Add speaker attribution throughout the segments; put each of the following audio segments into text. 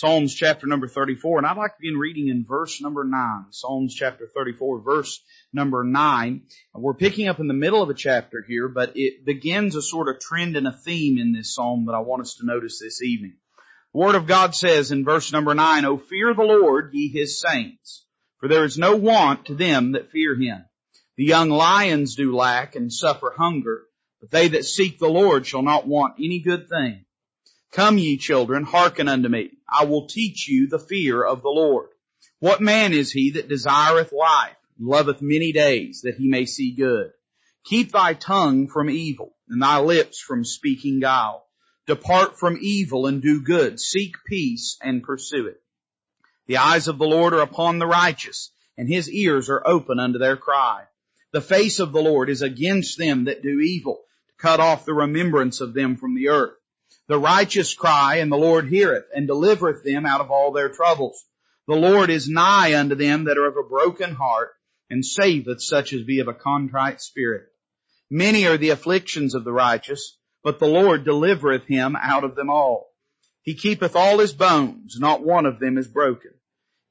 Speaker 1: Psalms chapter number 34, and I'd like to begin reading in verse number 9. Psalms chapter 34, verse number 9. We're picking up in the middle of a chapter here, but it begins a sort of trend and a theme in this psalm that I want us to notice this evening. The Word of God says in verse number 9, O fear the Lord, ye His saints, for there is no want to them that fear Him. The young lions do lack and suffer hunger, but they that seek the Lord shall not want any good thing. Come ye children, hearken unto me. I will teach you the fear of the Lord. What man is he that desireth life, loveth many days, that he may see good? Keep thy tongue from evil, and thy lips from speaking guile. Depart from evil and do good. Seek peace and pursue it. The eyes of the Lord are upon the righteous, and his ears are open unto their cry. The face of the Lord is against them that do evil, to cut off the remembrance of them from the earth. The righteous cry, and the Lord heareth, and delivereth them out of all their troubles. The Lord is nigh unto them that are of a broken heart, and saveth such as be of a contrite spirit. Many are the afflictions of the righteous, but the Lord delivereth him out of them all. He keepeth all his bones, not one of them is broken.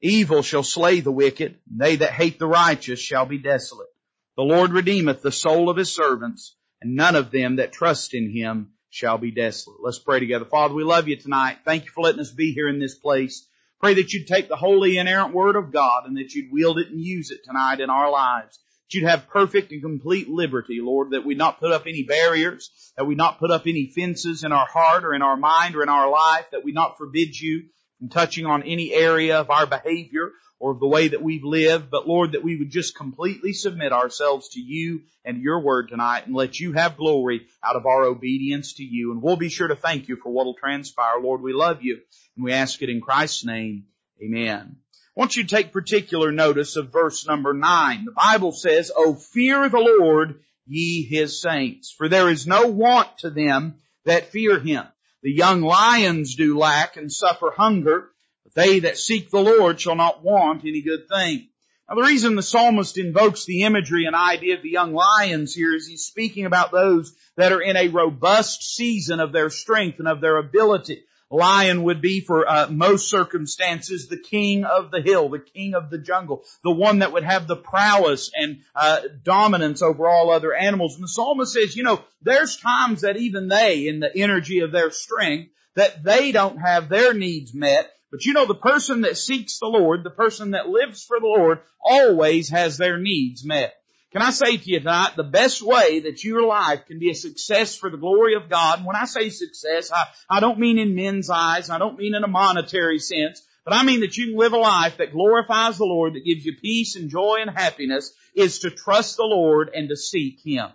Speaker 1: Evil shall slay the wicked, and they that hate the righteous shall be desolate. The Lord redeemeth the soul of his servants, and none of them that trust in him shall be desolate. Let's pray together. Father, we love you tonight. Thank you for letting us be here in this place. Pray that you'd take the holy inerrant word of God and that you'd wield it and use it tonight in our lives. That you'd have perfect and complete liberty, Lord, that we not put up any barriers, that we not put up any fences in our heart or in our mind or in our life, that we not forbid you from touching on any area of our behavior or of the way that we've lived, but Lord, that we would just completely submit ourselves to you and your word tonight and let you have glory out of our obedience to you. And we'll be sure to thank you for what will transpire. Lord, we love you and we ask it in Christ's name. Amen. I want you to take particular notice of verse number nine. The Bible says, O fear the Lord, ye his saints, for there is no want to them that fear him. The young lions do lack and suffer hunger, they that seek the Lord shall not want any good thing. Now the reason the psalmist invokes the imagery and idea of the young lions here is he's speaking about those that are in a robust season of their strength and of their ability. Lion would be for uh, most circumstances the king of the hill, the king of the jungle, the one that would have the prowess and uh, dominance over all other animals. And the psalmist says, you know, there's times that even they, in the energy of their strength, that they don't have their needs met, but you know, the person that seeks the Lord, the person that lives for the Lord, always has their needs met. Can I say to you tonight, the best way that your life can be a success for the glory of God, and when I say success, I, I don't mean in men's eyes, I don't mean in a monetary sense, but I mean that you can live a life that glorifies the Lord, that gives you peace and joy and happiness, is to trust the Lord and to seek Him.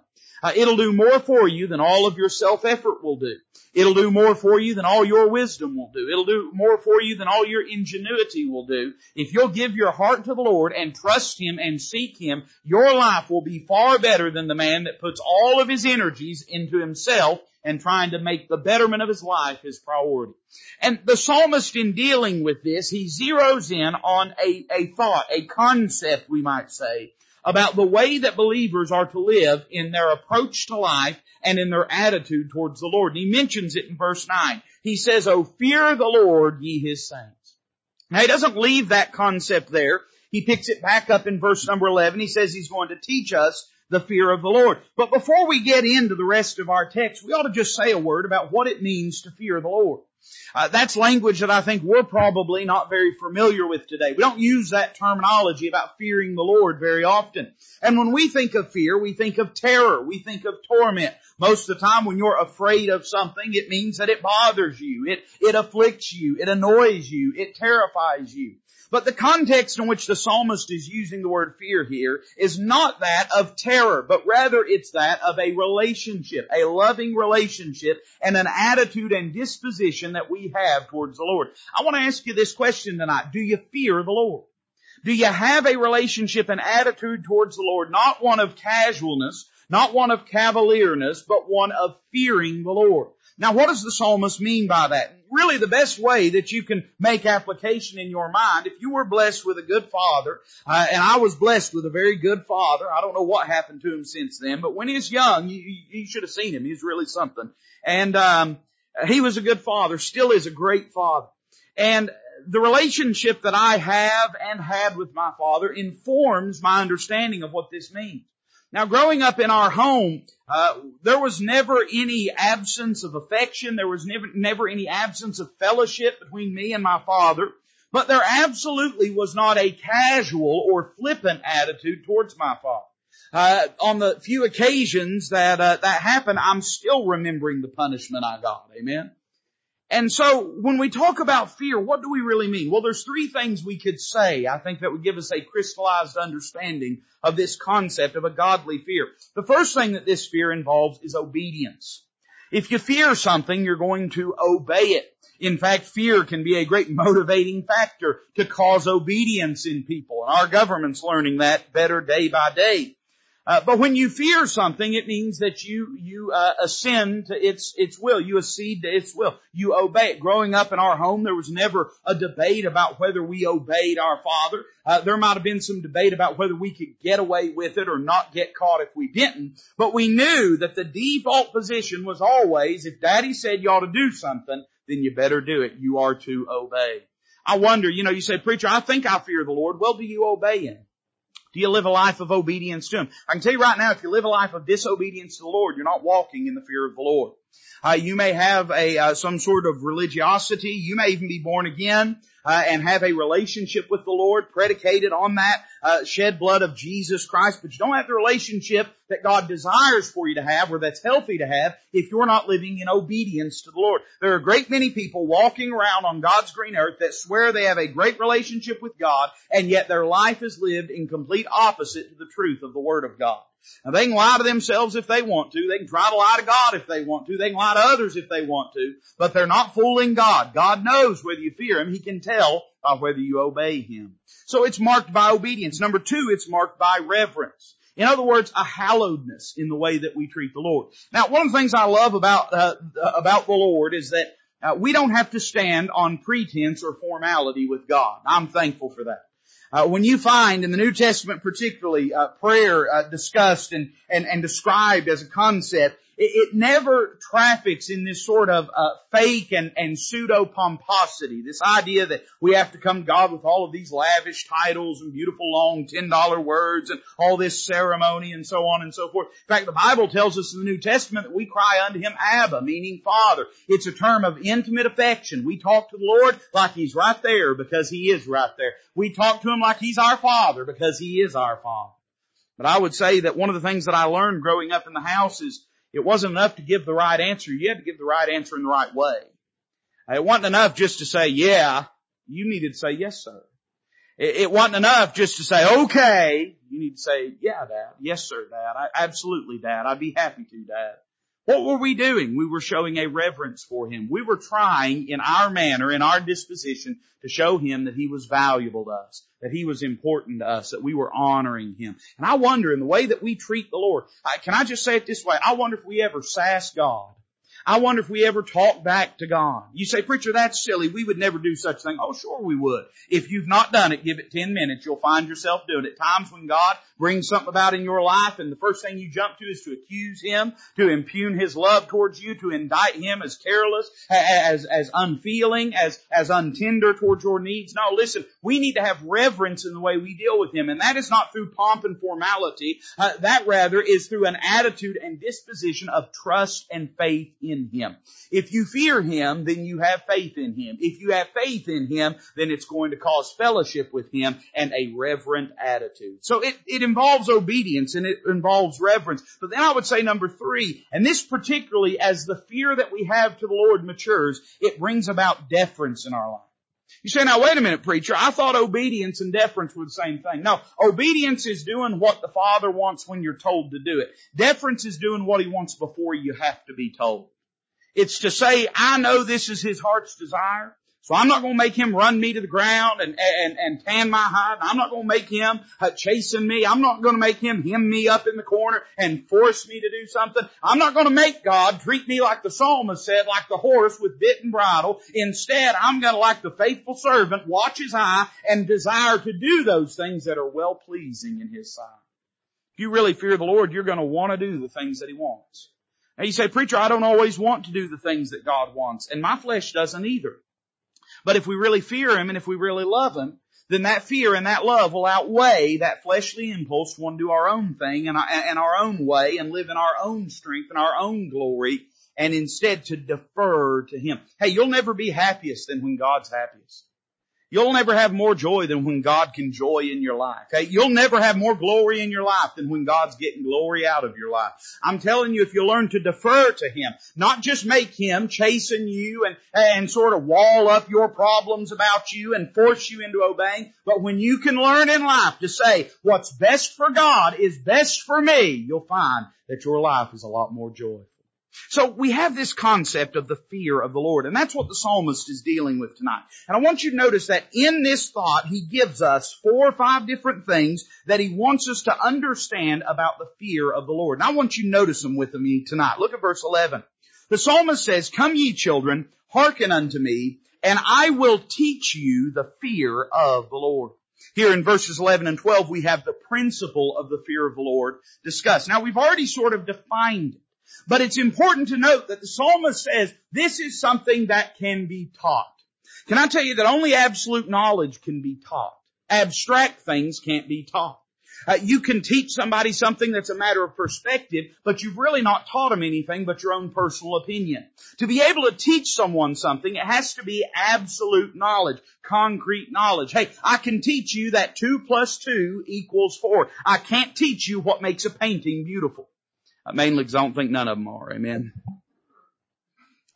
Speaker 1: Uh, it'll do more for you than all of your self-effort will do. It'll do more for you than all your wisdom will do. It'll do more for you than all your ingenuity will do. If you'll give your heart to the Lord and trust Him and seek Him, your life will be far better than the man that puts all of his energies into himself and trying to make the betterment of his life his priority. And the psalmist in dealing with this, he zeroes in on a, a thought, a concept we might say, about the way that believers are to live in their approach to life and in their attitude towards the Lord. And he mentions it in verse 9. He says, Oh, fear the Lord, ye his saints. Now he doesn't leave that concept there. He picks it back up in verse number 11. He says he's going to teach us the fear of the Lord. But before we get into the rest of our text, we ought to just say a word about what it means to fear the Lord. Uh, that's language that I think we're probably not very familiar with today. We don't use that terminology about fearing the Lord very often. And when we think of fear, we think of terror. We think of torment. Most of the time when you're afraid of something, it means that it bothers you. It, it afflicts you. It annoys you. It terrifies you. But the context in which the psalmist is using the word fear here is not that of terror, but rather it's that of a relationship, a loving relationship and an attitude and disposition that we have towards the Lord. I want to ask you this question tonight. Do you fear the Lord? Do you have a relationship and attitude towards the Lord, not one of casualness, not one of cavalierness, but one of fearing the Lord? Now what does the psalmist mean by that? Really the best way that you can make application in your mind, if you were blessed with a good father, uh, and I was blessed with a very good father, I don't know what happened to him since then, but when he was young, you, you should have seen him. He was really something. And, um, he was a good father, still is a great father. And the relationship that I have and had with my father informs my understanding of what this means. Now, growing up in our home, uh, there was never any absence of affection. There was never, never any absence of fellowship between me and my father. But there absolutely was not a casual or flippant attitude towards my father. Uh, on the few occasions that uh, that happened, I'm still remembering the punishment I got. Amen. And so when we talk about fear, what do we really mean? Well, there's three things we could say, I think that would give us a crystallized understanding of this concept of a godly fear. The first thing that this fear involves is obedience. If you fear something, you're going to obey it. In fact, fear can be a great motivating factor to cause obedience in people. And our government's learning that better day by day. Uh, but when you fear something, it means that you you uh, ascend to its its will. You accede to its will. You obey it. Growing up in our home, there was never a debate about whether we obeyed our father. Uh, there might have been some debate about whether we could get away with it or not get caught if we didn't. But we knew that the default position was always, if Daddy said you ought to do something, then you better do it. You are to obey. I wonder, you know, you say, preacher, I think I fear the Lord. Well, do you obey Him? Do you live a life of obedience to Him? I can tell you right now, if you live a life of disobedience to the Lord, you're not walking in the fear of the Lord. Uh, you may have a uh, some sort of religiosity. You may even be born again uh, and have a relationship with the Lord predicated on that uh, shed blood of Jesus Christ. But you don't have the relationship that God desires for you to have, or that's healthy to have, if you're not living in obedience to the Lord. There are a great many people walking around on God's green earth that swear they have a great relationship with God, and yet their life is lived in complete opposite to the truth of the Word of God. Now they can lie to themselves if they want to. They can try to lie to God if they want to. They can lie to others if they want to. But they're not fooling God. God knows whether you fear Him. He can tell by whether you obey Him. So it's marked by obedience. Number two, it's marked by reverence. In other words, a hallowedness in the way that we treat the Lord. Now, one of the things I love about uh, about the Lord is that uh, we don't have to stand on pretense or formality with God. I'm thankful for that. Uh, when you find in the New Testament particularly uh, prayer uh, discussed and, and, and described as a concept, it, it never traffics in this sort of uh, fake and, and pseudo pomposity. This idea that we have to come to God with all of these lavish titles and beautiful long ten dollar words and all this ceremony and so on and so forth. In fact, the Bible tells us in the New Testament that we cry unto Him Abba, meaning Father. It's a term of intimate affection. We talk to the Lord like He's right there because He is right there. We talk to Him like He's our Father because He is our Father. But I would say that one of the things that I learned growing up in the house is it wasn't enough to give the right answer. You had to give the right answer in the right way. It wasn't enough just to say, yeah. You needed to say, yes, sir. It, wasn't enough just to say, okay. You need to say, yeah, dad. Yes, sir, dad. I, absolutely, dad. I'd be happy to, dad. What were we doing? We were showing a reverence for him. We were trying in our manner, in our disposition, to show him that he was valuable to us, that he was important to us, that we were honoring him. And I wonder in the way that we treat the Lord, I, can I just say it this way? I wonder if we ever sass God. I wonder if we ever talk back to God. You say, preacher, that's silly. We would never do such a thing. Oh, sure we would. If you've not done it, give it 10 minutes. You'll find yourself doing it. Times when God brings something about in your life and the first thing you jump to is to accuse Him, to impugn His love towards you, to indict Him as careless, as, as unfeeling, as, as untender towards your needs. No, listen, we need to have reverence in the way we deal with Him and that is not through pomp and formality. Uh, that rather is through an attitude and disposition of trust and faith in in Him. If you fear Him, then you have faith in Him. If you have faith in Him, then it's going to cause fellowship with Him and a reverent attitude. So it, it involves obedience and it involves reverence. But then I would say number three, and this particularly as the fear that we have to the Lord matures, it brings about deference in our life. You say, now wait a minute, preacher, I thought obedience and deference were the same thing. No, obedience is doing what the Father wants when you're told to do it. Deference is doing what He wants before you have to be told. It's to say, I know this is his heart's desire. So I'm not going to make him run me to the ground and, and, and tan my hide. I'm not going to make him uh, chasing me. I'm not going to make him hem me up in the corner and force me to do something. I'm not going to make God treat me like the psalmist said, like the horse with bit and bridle. Instead, I'm going to like the faithful servant, watch his eye and desire to do those things that are well pleasing in his sight. If you really fear the Lord, you're going to want to do the things that he wants. Now you say, preacher, I don't always want to do the things that God wants, and my flesh doesn't either. But if we really fear Him and if we really love Him, then that fear and that love will outweigh that fleshly impulse to want to do our own thing and, our own way and live in our own strength and our own glory and instead to defer to Him. Hey, you'll never be happiest than when God's happiest. You'll never have more joy than when God can joy in your life. Okay? You'll never have more glory in your life than when God's getting glory out of your life. I'm telling you, if you learn to defer to Him, not just make Him chasten you and, and sort of wall up your problems about you and force you into obeying, but when you can learn in life to say, what's best for God is best for me, you'll find that your life is a lot more joyful. So we have this concept of the fear of the Lord, and that's what the psalmist is dealing with tonight. And I want you to notice that in this thought, he gives us four or five different things that he wants us to understand about the fear of the Lord. And I want you to notice them with me tonight. Look at verse 11. The psalmist says, Come ye children, hearken unto me, and I will teach you the fear of the Lord. Here in verses 11 and 12, we have the principle of the fear of the Lord discussed. Now we've already sort of defined it. But it's important to note that the psalmist says this is something that can be taught. Can I tell you that only absolute knowledge can be taught? Abstract things can't be taught. Uh, you can teach somebody something that's a matter of perspective, but you've really not taught them anything but your own personal opinion. To be able to teach someone something, it has to be absolute knowledge, concrete knowledge. Hey, I can teach you that two plus two equals four. I can't teach you what makes a painting beautiful. Mainly because I don't think none of them are. Amen.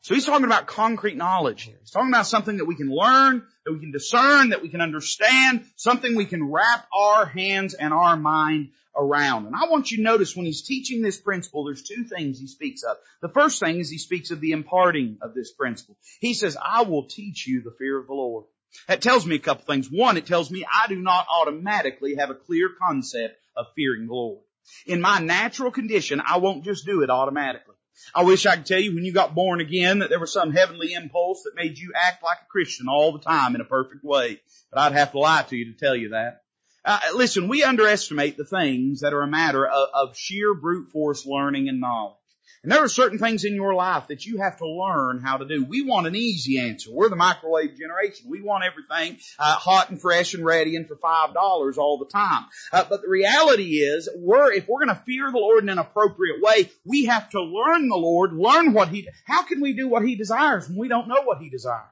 Speaker 1: So he's talking about concrete knowledge here. He's talking about something that we can learn, that we can discern, that we can understand, something we can wrap our hands and our mind around. And I want you to notice when he's teaching this principle, there's two things he speaks of. The first thing is he speaks of the imparting of this principle. He says, I will teach you the fear of the Lord. That tells me a couple things. One, it tells me I do not automatically have a clear concept of fearing the Lord. In my natural condition, I won't just do it automatically. I wish I could tell you when you got born again that there was some heavenly impulse that made you act like a Christian all the time in a perfect way. But I'd have to lie to you to tell you that. Uh, listen, we underestimate the things that are a matter of, of sheer brute force learning and knowledge. And there are certain things in your life that you have to learn how to do. We want an easy answer. We're the microwave generation. We want everything uh, hot and fresh and ready and for five dollars all the time. Uh, but the reality is, we're if we're going to fear the Lord in an appropriate way, we have to learn the Lord, learn what He. How can we do what He desires when we don't know what He desires?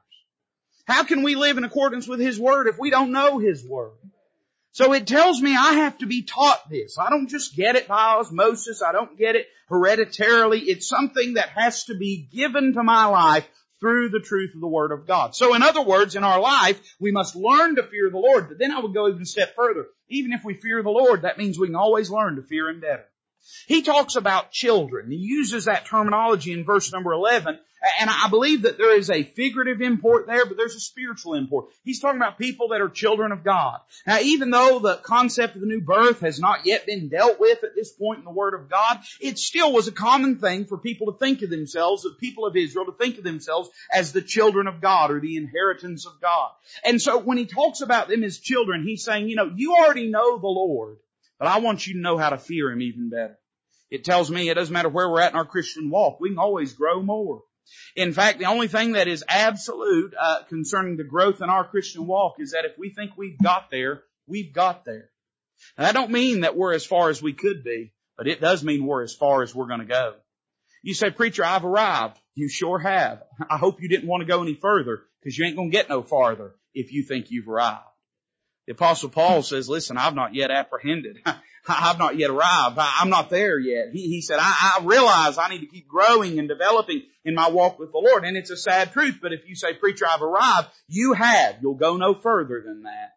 Speaker 1: How can we live in accordance with His Word if we don't know His Word? So it tells me I have to be taught this. I don't just get it by osmosis. I don't get it hereditarily. It's something that has to be given to my life through the truth of the Word of God. So in other words, in our life, we must learn to fear the Lord. But then I would go even a step further. Even if we fear the Lord, that means we can always learn to fear Him better. He talks about children. He uses that terminology in verse number 11. And I believe that there is a figurative import there, but there's a spiritual import. He's talking about people that are children of God. Now, even though the concept of the new birth has not yet been dealt with at this point in the Word of God, it still was a common thing for people to think of themselves, the people of Israel to think of themselves as the children of God or the inheritance of God. And so when he talks about them as children, he's saying, you know, you already know the Lord. But I want you to know how to fear Him even better. It tells me it doesn't matter where we're at in our Christian walk, we can always grow more. In fact, the only thing that is absolute uh, concerning the growth in our Christian walk is that if we think we've got there, we've got there. Now, that don't mean that we're as far as we could be, but it does mean we're as far as we're going to go. You say, preacher, I've arrived. You sure have. I hope you didn't want to go any further because you ain't going to get no farther if you think you've arrived. The apostle Paul says, listen, I've not yet apprehended. I've not yet arrived. I'm not there yet. He, he said, I, I, realize I need to keep growing and developing in my walk with the Lord. And it's a sad truth, but if you say, preacher, I've arrived, you have. You'll go no further than that.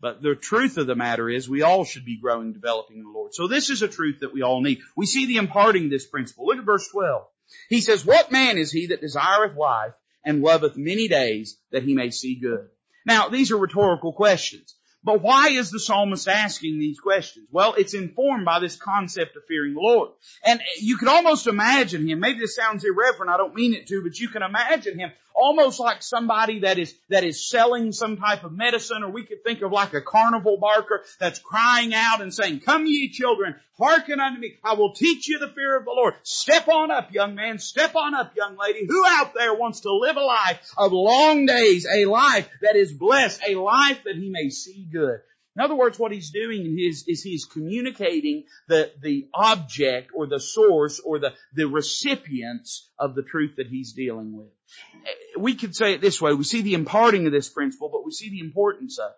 Speaker 1: But the truth of the matter is we all should be growing, developing in the Lord. So this is a truth that we all need. We see the imparting this principle. Look at verse 12. He says, what man is he that desireth life and loveth many days that he may see good? Now, these are rhetorical questions. But why is the psalmist asking these questions? Well, it's informed by this concept of fearing the Lord. And you can almost imagine him, maybe this sounds irreverent, I don't mean it to, but you can imagine him almost like somebody that is, that is selling some type of medicine, or we could think of like a carnival barker that's crying out and saying, come ye children, hearken unto me. I will teach you the fear of the Lord. Step on up, young man. Step on up, young lady. Who out there wants to live a life of long days, a life that is blessed, a life that he may see good? In other words, what he's doing is, is he's communicating the, the object or the source or the, the recipients of the truth that he's dealing with. We could say it this way. We see the imparting of this principle, but we see the importance of it.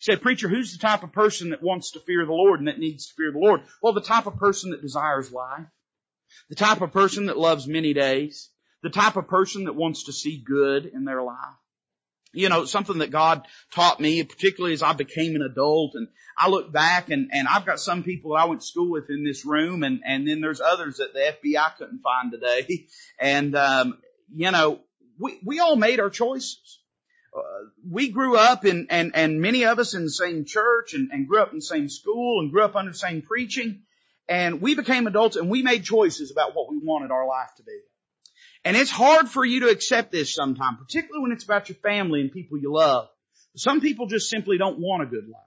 Speaker 1: You say, preacher, who's the type of person that wants to fear the Lord and that needs to fear the Lord? Well, the type of person that desires life. The type of person that loves many days. The type of person that wants to see good in their life you know, something that God taught me, particularly as I became an adult and I look back and, and I've got some people that I went to school with in this room and, and then there's others that the FBI couldn't find today. And, um, you know, we, we all made our choices. Uh, we grew up in, and, and many of us in the same church and, and grew up in the same school and grew up under the same preaching. And we became adults and we made choices about what we wanted our life to be. And it's hard for you to accept this sometimes, particularly when it's about your family and people you love. Some people just simply don't want a good life.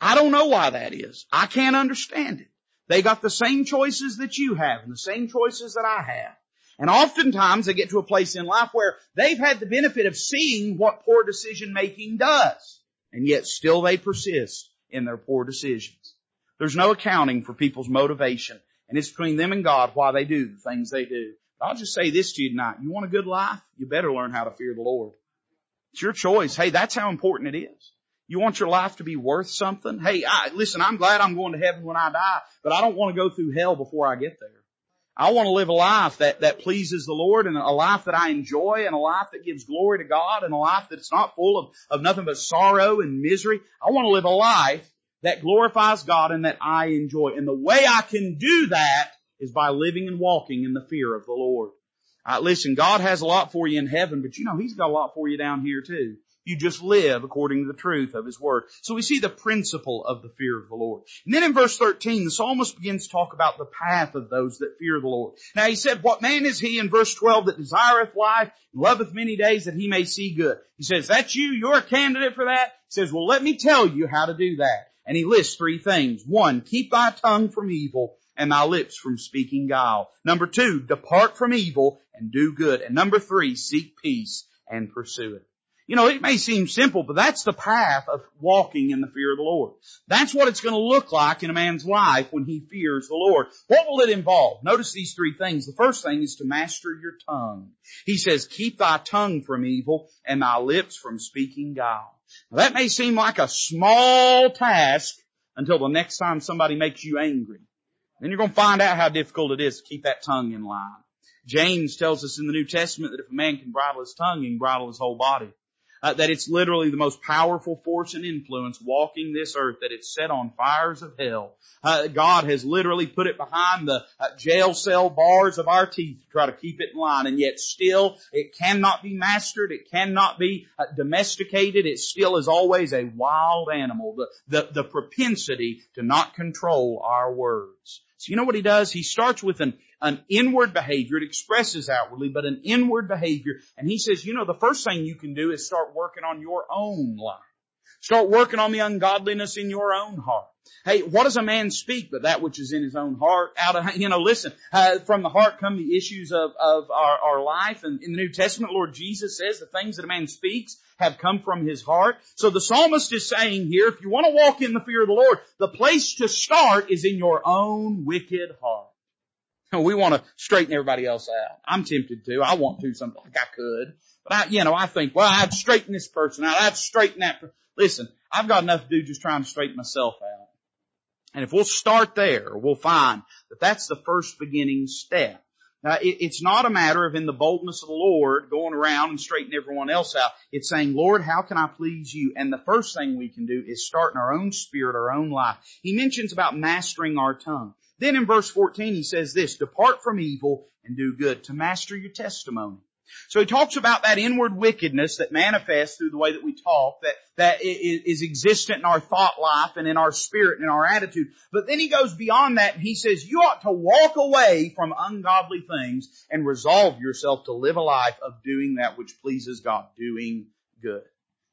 Speaker 1: I don't know why that is. I can't understand it. They got the same choices that you have and the same choices that I have. And oftentimes they get to a place in life where they've had the benefit of seeing what poor decision making does. And yet still they persist in their poor decisions. There's no accounting for people's motivation. And it's between them and God why they do the things they do. I'll just say this to you tonight. You want a good life? You better learn how to fear the Lord. It's your choice. Hey, that's how important it is. You want your life to be worth something? Hey, I, listen, I'm glad I'm going to heaven when I die, but I don't want to go through hell before I get there. I want to live a life that, that pleases the Lord and a life that I enjoy and a life that gives glory to God and a life that's not full of, of nothing but sorrow and misery. I want to live a life that glorifies God and that I enjoy. And the way I can do that is by living and walking in the fear of the Lord. Uh, listen, God has a lot for you in heaven, but you know He's got a lot for you down here too. You just live according to the truth of His Word. So we see the principle of the fear of the Lord. And then in verse 13, the psalmist begins to talk about the path of those that fear the Lord. Now he said, what man is he in verse 12 that desireth life, and loveth many days that he may see good? He says, that's you, you're a candidate for that? He says, well let me tell you how to do that. And he lists three things. One, keep thy tongue from evil and thy lips from speaking guile. Number two, depart from evil and do good. And number three, seek peace and pursue it. You know, it may seem simple, but that's the path of walking in the fear of the Lord. That's what it's going to look like in a man's life when he fears the Lord. What will it involve? Notice these three things. The first thing is to master your tongue. He says, keep thy tongue from evil and thy lips from speaking guile. Now that may seem like a small task until the next time somebody makes you angry. Then you're going to find out how difficult it is to keep that tongue in line. James tells us in the New Testament that if a man can bridle his tongue, he can bridle his whole body. Uh, that it's literally the most powerful force and influence walking this earth, that it's set on fires of hell. Uh, God has literally put it behind the uh, jail cell bars of our teeth to try to keep it in line, and yet still it cannot be mastered, it cannot be uh, domesticated, it still is always a wild animal, the, the, the propensity to not control our words. So you know what he does? He starts with an, an inward behavior. It expresses outwardly, but an inward behavior. And he says, you know, the first thing you can do is start working on your own life. Start working on the ungodliness in your own heart. Hey, what does a man speak but that which is in his own heart? Out of, you know, listen, uh, from the heart come the issues of, of our, our life. And in the New Testament, Lord Jesus says the things that a man speaks have come from his heart. So the psalmist is saying here, if you want to walk in the fear of the Lord, the place to start is in your own wicked heart. We want to straighten everybody else out. I'm tempted to. I want to something like I could. But I, you know, I think, well, I'd straighten this person out. I'd straighten that. Per- Listen, I've got enough to do just trying to straighten myself out. And if we'll start there, we'll find that that's the first beginning step. Now, it, it's not a matter of in the boldness of the Lord going around and straightening everyone else out. It's saying, Lord, how can I please you? And the first thing we can do is start in our own spirit, our own life. He mentions about mastering our tongue. Then in verse 14 he says this, depart from evil and do good, to master your testimony. So he talks about that inward wickedness that manifests through the way that we talk, that, that is existent in our thought life and in our spirit and in our attitude. But then he goes beyond that and he says, you ought to walk away from ungodly things and resolve yourself to live a life of doing that which pleases God, doing good.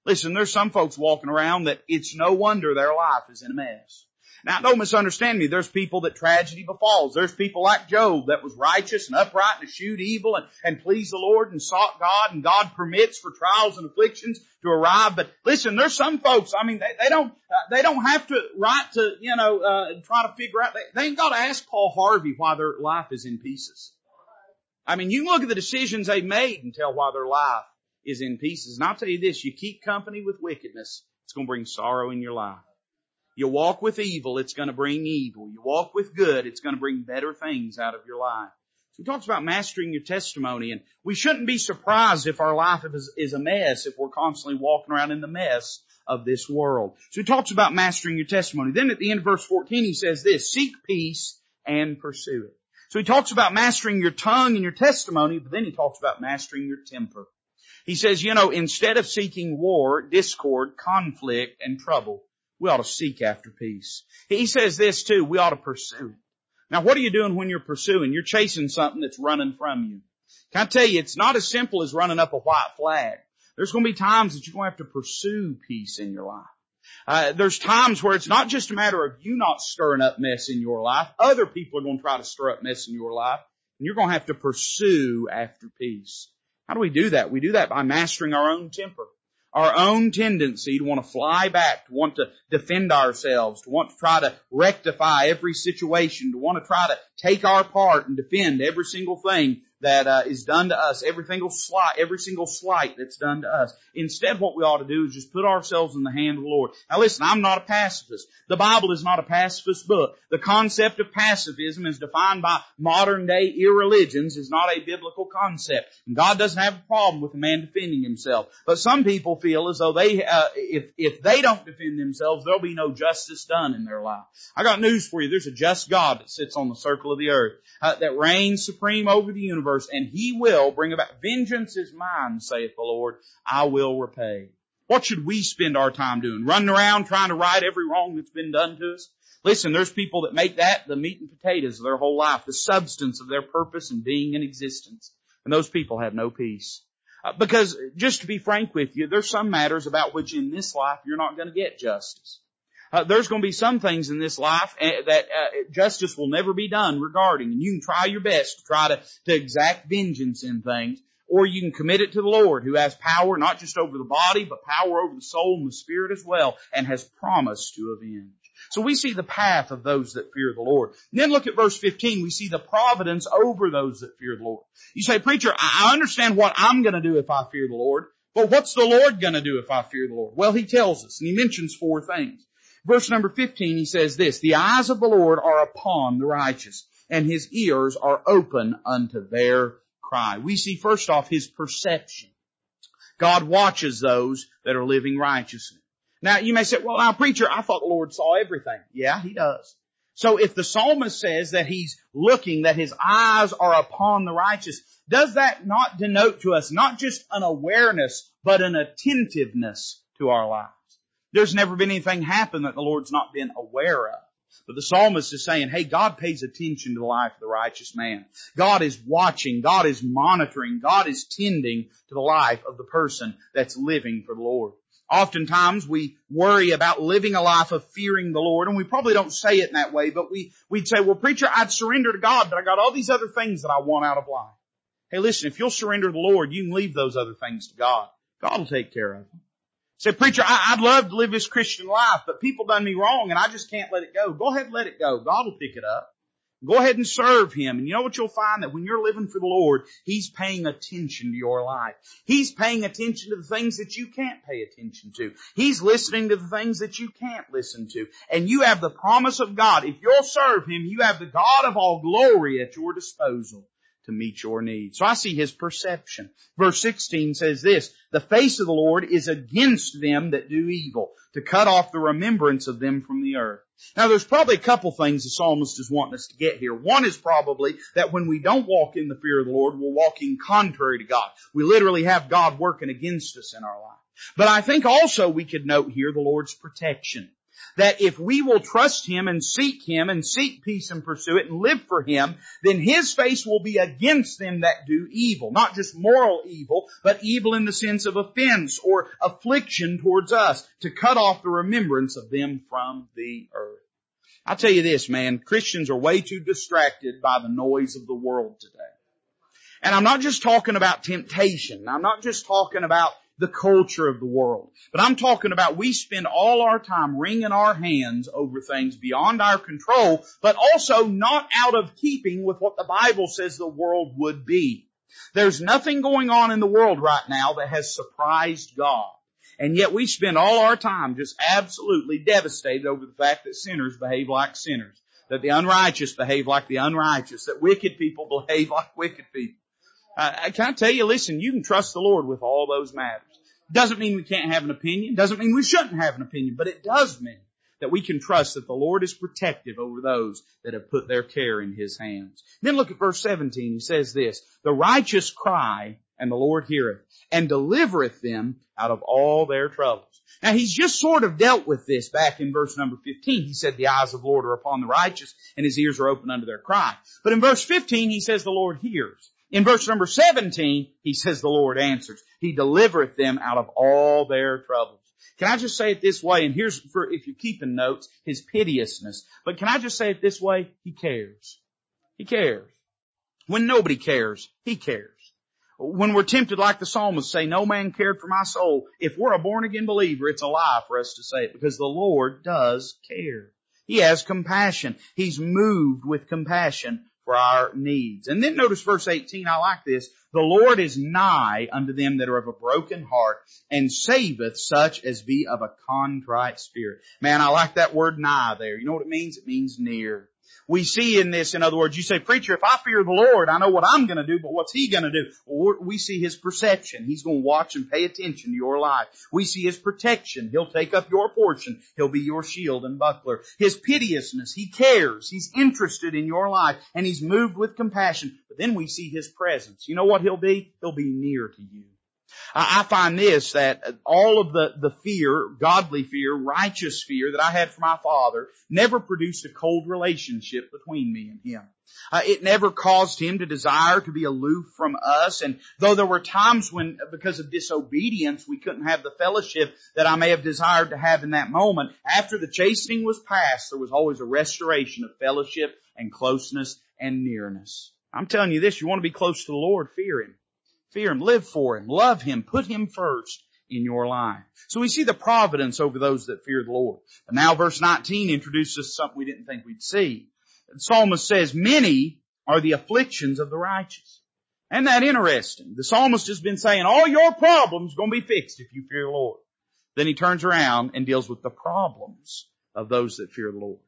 Speaker 1: Listen, there's some folks walking around that it's no wonder their life is in a mess. Now don't misunderstand me. There's people that tragedy befalls. There's people like Job that was righteous and upright and eschewed evil and, and pleased the Lord and sought God and God permits for trials and afflictions to arrive. But listen, there's some folks, I mean, they, they don't, uh, they don't have to write to, you know, uh, try to figure out, they, they ain't got to ask Paul Harvey why their life is in pieces. I mean, you can look at the decisions they made and tell why their life is in pieces. And I'll tell you this, you keep company with wickedness, it's going to bring sorrow in your life. You walk with evil, it's going to bring evil. You walk with good, it's going to bring better things out of your life. So he talks about mastering your testimony and we shouldn't be surprised if our life is, is a mess if we're constantly walking around in the mess of this world. So he talks about mastering your testimony. Then at the end of verse 14 he says this, seek peace and pursue it. So he talks about mastering your tongue and your testimony, but then he talks about mastering your temper. He says, you know, instead of seeking war, discord, conflict, and trouble, we ought to seek after peace. He says this too, we ought to pursue. Now what are you doing when you're pursuing? You're chasing something that's running from you. Can I tell you, it's not as simple as running up a white flag. There's going to be times that you're going to have to pursue peace in your life. Uh, there's times where it's not just a matter of you not stirring up mess in your life. Other people are going to try to stir up mess in your life. And you're going to have to pursue after peace. How do we do that? We do that by mastering our own temper our own tendency to want to fly back, to want to defend ourselves, to want to try to rectify every situation, to want to try to take our part and defend every single thing that uh, is done to us, every single slight, every single slight that's done to us. Instead, what we ought to do is just put ourselves in the hand of the Lord. Now listen, I'm not a pacifist. The Bible is not a pacifist book. The concept of pacifism is defined by modern day irreligions is not a biblical concept. And God doesn't have a problem with a man defending himself. But some people feel as though they, uh, if, if they don't defend themselves, there'll be no justice done in their life. I got news for you. There's a just God that sits on the circle of the earth, uh, that reigns supreme over the universe, and He will bring about vengeance is mine, saith the Lord. I will repay. What should we spend our time doing? Running around trying to right every wrong that's been done to us? Listen, there's people that make that the meat and potatoes of their whole life, the substance of their purpose and being in existence. And those people have no peace. Uh, because just to be frank with you, there's some matters about which in this life you're not going to get justice. Uh, there's going to be some things in this life uh, that uh, justice will never be done regarding, and you can try your best to try to, to exact vengeance in things or you can commit it to the Lord who has power not just over the body, but power over the soul and the spirit as well, and has promised to avenge. So we see the path of those that fear the Lord. And then look at verse 15. We see the providence over those that fear the Lord. You say, preacher, I understand what I'm going to do if I fear the Lord, but what's the Lord going to do if I fear the Lord? Well, he tells us, and he mentions four things. Verse number 15, he says this, the eyes of the Lord are upon the righteous, and his ears are open unto their cry. We see first off his perception. God watches those that are living righteously. Now you may say, well now preacher, I thought the Lord saw everything. Yeah, he does. So if the psalmist says that he's looking, that his eyes are upon the righteous, does that not denote to us not just an awareness, but an attentiveness to our lives? There's never been anything happen that the Lord's not been aware of. But the psalmist is saying, hey, God pays attention to the life of the righteous man. God is watching. God is monitoring. God is tending to the life of the person that's living for the Lord. Oftentimes we worry about living a life of fearing the Lord, and we probably don't say it in that way, but we, we'd say, well preacher, I'd surrender to God, but I got all these other things that I want out of life. Hey listen, if you'll surrender to the Lord, you can leave those other things to God. God will take care of them. Say, preacher, I, would love to live this Christian life, but people done me wrong and I just can't let it go. Go ahead and let it go. God will pick it up. Go ahead and serve Him. And you know what you'll find? That when you're living for the Lord, He's paying attention to your life. He's paying attention to the things that you can't pay attention to. He's listening to the things that you can't listen to. And you have the promise of God. If you'll serve Him, you have the God of all glory at your disposal to meet your needs. So I see his perception. Verse 16 says this, the face of the Lord is against them that do evil, to cut off the remembrance of them from the earth. Now there's probably a couple things the psalmist is wanting us to get here. One is probably that when we don't walk in the fear of the Lord, we're walking contrary to God. We literally have God working against us in our life. But I think also we could note here the Lord's protection that if we will trust Him and seek Him and seek peace and pursue it and live for Him, then His face will be against them that do evil. Not just moral evil, but evil in the sense of offense or affliction towards us to cut off the remembrance of them from the earth. I tell you this, man, Christians are way too distracted by the noise of the world today. And I'm not just talking about temptation. I'm not just talking about the culture of the world. But I'm talking about we spend all our time wringing our hands over things beyond our control, but also not out of keeping with what the Bible says the world would be. There's nothing going on in the world right now that has surprised God. And yet we spend all our time just absolutely devastated over the fact that sinners behave like sinners. That the unrighteous behave like the unrighteous. That wicked people behave like wicked people. Uh, can I tell you, listen, you can trust the Lord with all those matters. Doesn't mean we can't have an opinion. Doesn't mean we shouldn't have an opinion, but it does mean that we can trust that the Lord is protective over those that have put their care in His hands. Then look at verse 17. He says this, the righteous cry and the Lord heareth and delivereth them out of all their troubles. Now he's just sort of dealt with this back in verse number 15. He said the eyes of the Lord are upon the righteous and his ears are open unto their cry. But in verse 15 he says the Lord hears. In verse number 17, he says the Lord answers. He delivereth them out of all their troubles. Can I just say it this way? And here's for, if you're keeping notes, his piteousness. But can I just say it this way? He cares. He cares. When nobody cares, he cares. When we're tempted like the psalmist say, no man cared for my soul. If we're a born again believer, it's a lie for us to say it because the Lord does care. He has compassion. He's moved with compassion for our needs. And then notice verse 18, I like this. The Lord is nigh unto them that are of a broken heart and saveth such as be of a contrite spirit. Man, I like that word nigh there. You know what it means? It means near. We see in this, in other words, you say, preacher, if I fear the Lord, I know what I'm going to do, but what's He going to do? We see His perception. He's going to watch and pay attention to your life. We see His protection. He'll take up your portion. He'll be your shield and buckler. His piteousness. He cares. He's interested in your life and He's moved with compassion. But then we see His presence. You know what He'll be? He'll be near to you. I find this, that all of the, the fear, godly fear, righteous fear that I had for my father never produced a cold relationship between me and him. Uh, it never caused him to desire to be aloof from us. And though there were times when, because of disobedience, we couldn't have the fellowship that I may have desired to have in that moment, after the chastening was past, there was always a restoration of fellowship and closeness and nearness. I'm telling you this, you want to be close to the Lord, fear Him. Fear Him, live for Him, love Him, put Him first in your life. So we see the providence over those that fear the Lord. And now verse 19 introduces something we didn't think we'd see. The psalmist says, many are the afflictions of the righteous. Isn't that interesting? The psalmist has been saying, all your problems are going to be fixed if you fear the Lord. Then he turns around and deals with the problems of those that fear the Lord.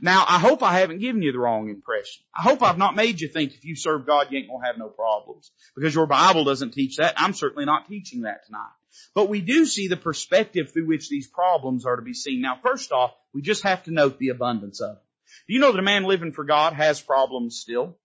Speaker 1: Now, I hope I haven't given you the wrong impression. I hope I've not made you think if you serve God, you ain't gonna have no problems. Because your Bible doesn't teach that. I'm certainly not teaching that tonight. But we do see the perspective through which these problems are to be seen. Now, first off, we just have to note the abundance of them. Do you know that a man living for God has problems still?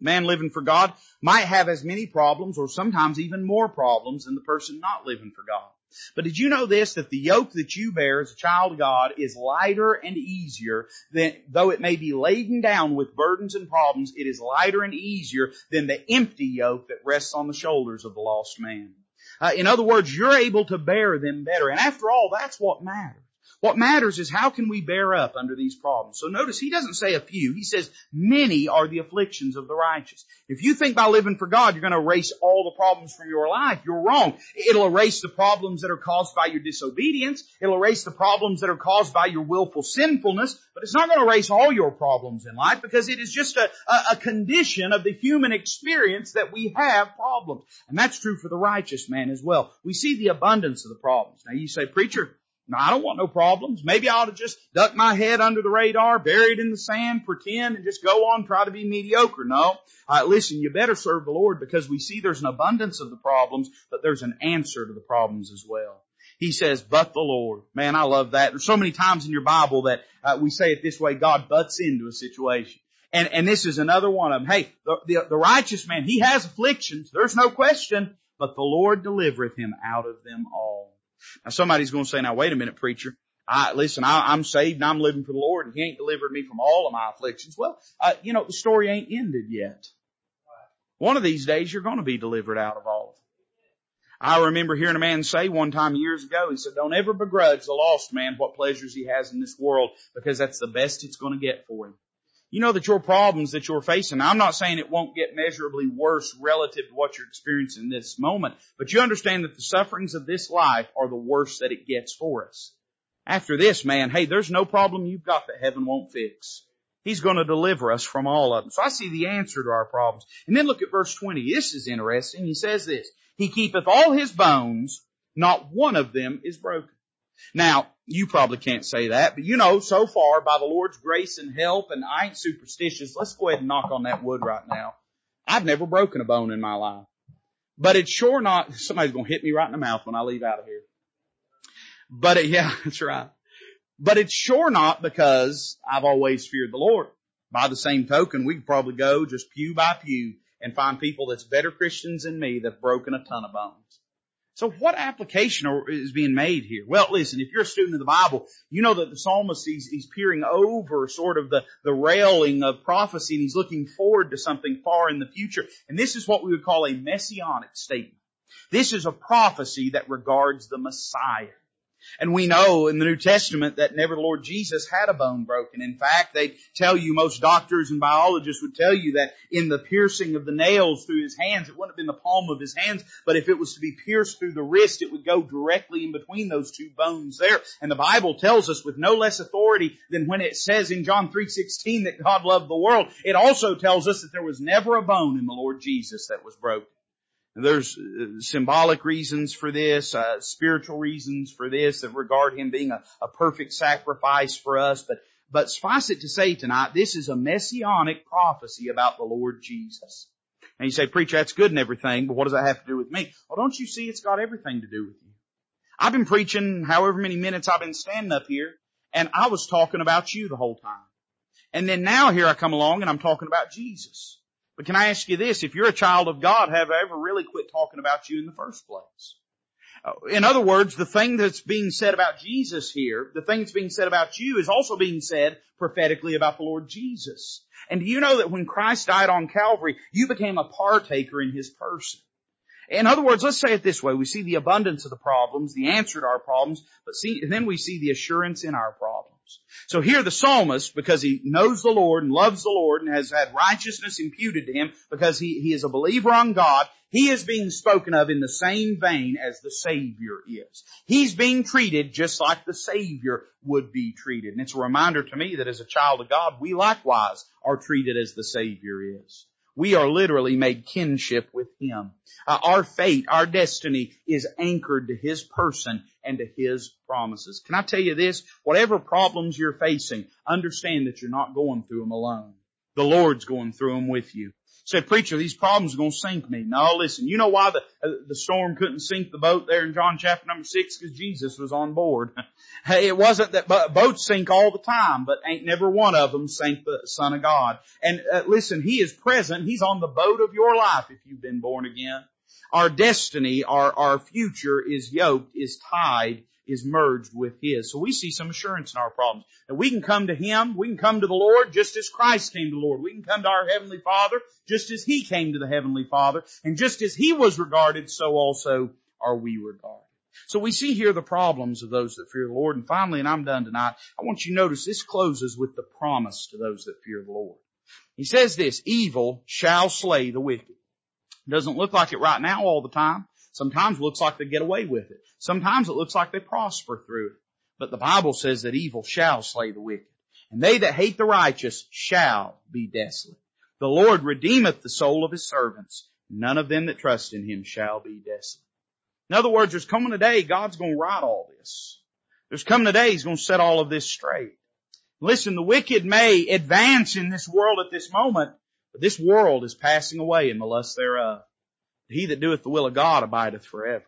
Speaker 1: Man living for God might have as many problems or sometimes even more problems than the person not living for God. But did you know this, that the yoke that you bear as a child of God is lighter and easier than, though it may be laden down with burdens and problems, it is lighter and easier than the empty yoke that rests on the shoulders of the lost man. Uh, in other words, you're able to bear them better. And after all, that's what matters. What matters is how can we bear up under these problems. So notice he doesn't say a few. He says many are the afflictions of the righteous. If you think by living for God you're going to erase all the problems from your life, you're wrong. It'll erase the problems that are caused by your disobedience. It'll erase the problems that are caused by your willful sinfulness, but it's not going to erase all your problems in life because it is just a, a, condition of the human experience that we have problems. And that's true for the righteous man as well. We see the abundance of the problems. Now you say, preacher, No, I don't want no problems. Maybe I ought to just duck my head under the radar, bury it in the sand, pretend, and just go on, try to be mediocre. No. Uh, listen, you better serve the Lord because we see there's an abundance of the problems, but there's an answer to the problems as well. He says, but the Lord. Man, I love that. There's so many times in your Bible that uh, we say it this way, God butts into a situation. And, and this is another one of them. Hey, the, the, the righteous man, he has afflictions. There's no question, but the Lord delivereth him out of them all. Now somebody's going to say, now wait a minute, preacher. I, listen, I, I'm saved and I'm living for the Lord and He ain't delivered me from all of my afflictions. Well, uh, you know, the story ain't ended yet. One of these days you're going to be delivered out of all of them. I remember hearing a man say one time years ago, he said, don't ever begrudge the lost man what pleasures he has in this world because that's the best it's going to get for him. You know that your problems that you're facing, I'm not saying it won't get measurably worse relative to what you're experiencing in this moment, but you understand that the sufferings of this life are the worst that it gets for us. After this, man, hey, there's no problem you've got that heaven won't fix. He's going to deliver us from all of them. So I see the answer to our problems. And then look at verse 20. This is interesting. He says this, He keepeth all his bones, not one of them is broken. Now, you probably can't say that, but you know, so far by the Lord's grace and help, and I ain't superstitious, let's go ahead and knock on that wood right now. I've never broken a bone in my life. But it's sure not, somebody's gonna hit me right in the mouth when I leave out of here. But it, yeah, that's right. But it's sure not because I've always feared the Lord. By the same token, we could probably go just pew by pew and find people that's better Christians than me that've broken a ton of bones. So what application is being made here? Well, listen, if you're a student of the Bible, you know that the psalmist, he's, he's peering over sort of the, the railing of prophecy and he's looking forward to something far in the future. And this is what we would call a messianic statement. This is a prophecy that regards the Messiah. And we know in the New Testament that never the Lord Jesus had a bone broken. In fact, they tell you, most doctors and biologists would tell you that in the piercing of the nails through his hands, it wouldn't have been the palm of his hands, but if it was to be pierced through the wrist, it would go directly in between those two bones there. And the Bible tells us with no less authority than when it says in John 3.16 that God loved the world, it also tells us that there was never a bone in the Lord Jesus that was broken. There's uh, symbolic reasons for this, uh, spiritual reasons for this that regard him being a, a perfect sacrifice for us. But, but suffice it to say tonight, this is a messianic prophecy about the Lord Jesus. And you say, preacher, that's good and everything, but what does that have to do with me? Well, don't you see it's got everything to do with you? I've been preaching however many minutes I've been standing up here, and I was talking about you the whole time. And then now here I come along and I'm talking about Jesus. But can I ask you this? If you're a child of God, have I ever really quit talking about you in the first place? Uh, in other words, the thing that's being said about Jesus here, the thing that's being said about you is also being said prophetically about the Lord Jesus. And do you know that when Christ died on Calvary, you became a partaker in His person? In other words, let's say it this way. We see the abundance of the problems, the answer to our problems, but see, then we see the assurance in our problems. So here the psalmist, because he knows the Lord and loves the Lord and has had righteousness imputed to him because he, he is a believer on God, he is being spoken of in the same vein as the Savior is. He's being treated just like the Savior would be treated. And it's a reminder to me that as a child of God, we likewise are treated as the Savior is. We are literally made kinship with Him. Uh, our fate, our destiny is anchored to His person and to His promises. Can I tell you this? Whatever problems you're facing, understand that you're not going through them alone. The Lord's going through them with you. Say, preacher, these problems are going to sink me. No, listen, you know why the, uh, the storm couldn't sink the boat there in John chapter number six? Because Jesus was on board. hey, it wasn't that boats sink all the time, but ain't never one of them sank the Son of God. And uh, listen, He is present. He's on the boat of your life if you've been born again. Our destiny, our, our future is yoked, is tied is merged with His. So we see some assurance in our problems. That we can come to Him, we can come to the Lord just as Christ came to the Lord. We can come to our Heavenly Father just as He came to the Heavenly Father. And just as He was regarded, so also are we regarded. So we see here the problems of those that fear the Lord. And finally, and I'm done tonight, I want you to notice this closes with the promise to those that fear the Lord. He says this, evil shall slay the wicked. Doesn't look like it right now all the time. Sometimes it looks like they get away with it. Sometimes it looks like they prosper through it. But the Bible says that evil shall slay the wicked. And they that hate the righteous shall be desolate. The Lord redeemeth the soul of his servants. None of them that trust in him shall be desolate. In other words, there's coming a day God's going to right all this. There's coming a day He's going to set all of this straight. Listen, the wicked may advance in this world at this moment, but this world is passing away in the lust thereof. He that doeth the will of God abideth forever.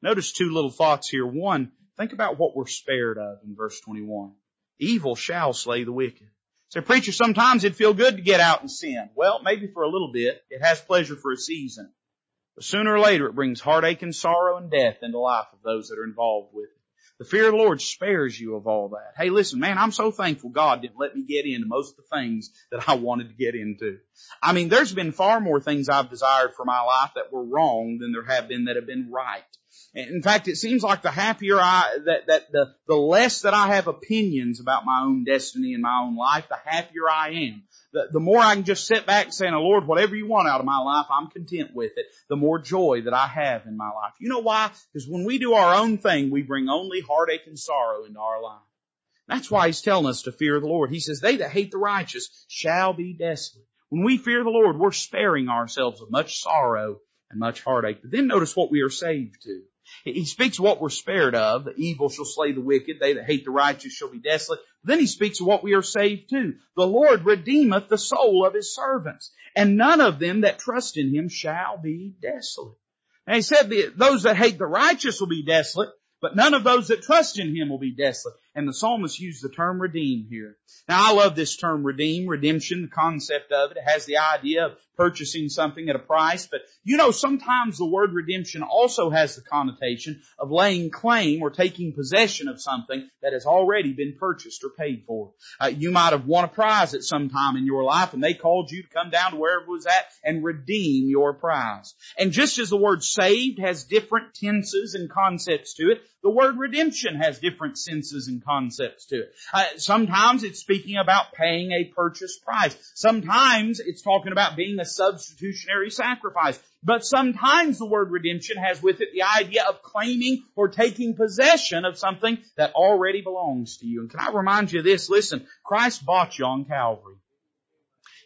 Speaker 1: Notice two little thoughts here. One, think about what we're spared of in verse 21. Evil shall slay the wicked. So preacher, sometimes it'd feel good to get out and sin. Well, maybe for a little bit. It has pleasure for a season. But sooner or later it brings heartache and sorrow and death into the life of those that are involved with it. The fear of the Lord spares you of all that. Hey, listen, man, I'm so thankful God didn't let me get into most of the things that I wanted to get into. I mean, there's been far more things I've desired for my life that were wrong than there have been that have been right. In fact, it seems like the happier I, that, that the, the less that I have opinions about my own destiny and my own life, the happier I am. The, the more I can just sit back and say, oh, Lord, whatever you want out of my life, I'm content with it, the more joy that I have in my life. You know why? Because when we do our own thing, we bring only heartache and sorrow into our life. That's why he's telling us to fear the Lord. He says, they that hate the righteous shall be desolate. When we fear the Lord, we're sparing ourselves of much sorrow and much heartache. But then notice what we are saved to. He speaks what we're spared of. The evil shall slay the wicked. They that hate the righteous shall be desolate. Then he speaks of what we are saved to. The Lord redeemeth the soul of his servants. And none of them that trust in him shall be desolate. And he said those that hate the righteous will be desolate, but none of those that trust in him will be desolate. And the psalmist used the term redeem here. Now I love this term redeem, redemption, the concept of it. It has the idea of purchasing something at a price, but you know sometimes the word redemption also has the connotation of laying claim or taking possession of something that has already been purchased or paid for. Uh, you might have won a prize at some time in your life and they called you to come down to wherever it was at and redeem your prize. And just as the word saved has different tenses and concepts to it, the word redemption has different senses and concepts to it. Uh, sometimes it's speaking about paying a purchase price. Sometimes it's talking about being a substitutionary sacrifice. But sometimes the word redemption has with it the idea of claiming or taking possession of something that already belongs to you. And can I remind you of this? Listen, Christ bought you on Calvary.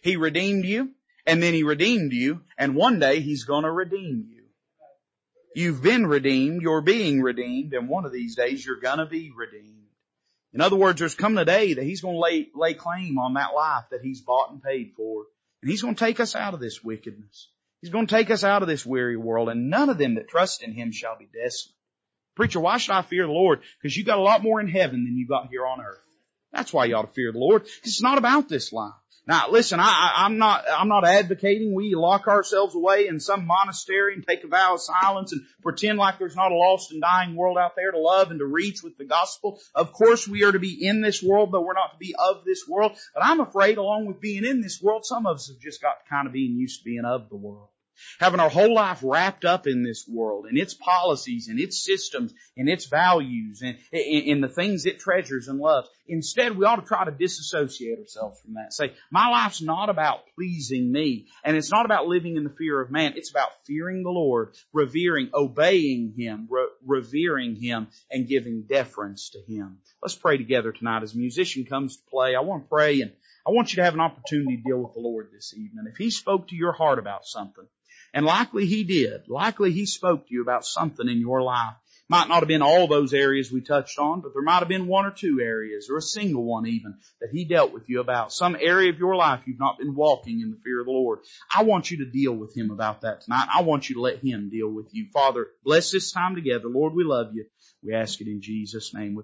Speaker 1: He redeemed you, and then He redeemed you, and one day He's gonna redeem you. You've been redeemed, you're being redeemed, and one of these days you're gonna be redeemed. In other words, there's coming a day that He's gonna lay, lay claim on that life that He's bought and paid for. And He's gonna take us out of this wickedness. He's gonna take us out of this weary world, and none of them that trust in Him shall be desolate. Preacher, why should I fear the Lord? Because you got a lot more in heaven than you got here on earth. That's why you ought to fear the Lord. It's not about this life. Now listen, I, I'm not, I'm not advocating we lock ourselves away in some monastery and take a vow of silence and pretend like there's not a lost and dying world out there to love and to reach with the gospel. Of course we are to be in this world, but we're not to be of this world. But I'm afraid along with being in this world, some of us have just got kind of being used to being of the world having our whole life wrapped up in this world and its policies and its systems and its values and in the things it treasures and loves. Instead, we ought to try to disassociate ourselves from that. Say, my life's not about pleasing me and it's not about living in the fear of man. It's about fearing the Lord, revering, obeying Him, re- revering Him and giving deference to Him. Let's pray together tonight as a musician comes to play. I want to pray and I want you to have an opportunity to deal with the Lord this evening. If He spoke to your heart about something, and likely he did. Likely he spoke to you about something in your life. Might not have been all those areas we touched on, but there might have been one or two areas, or a single one even, that he dealt with you about. Some area of your life you've not been walking in the fear of the Lord. I want you to deal with him about that tonight. I want you to let him deal with you. Father, bless this time together. Lord, we love you. We ask it in Jesus' name.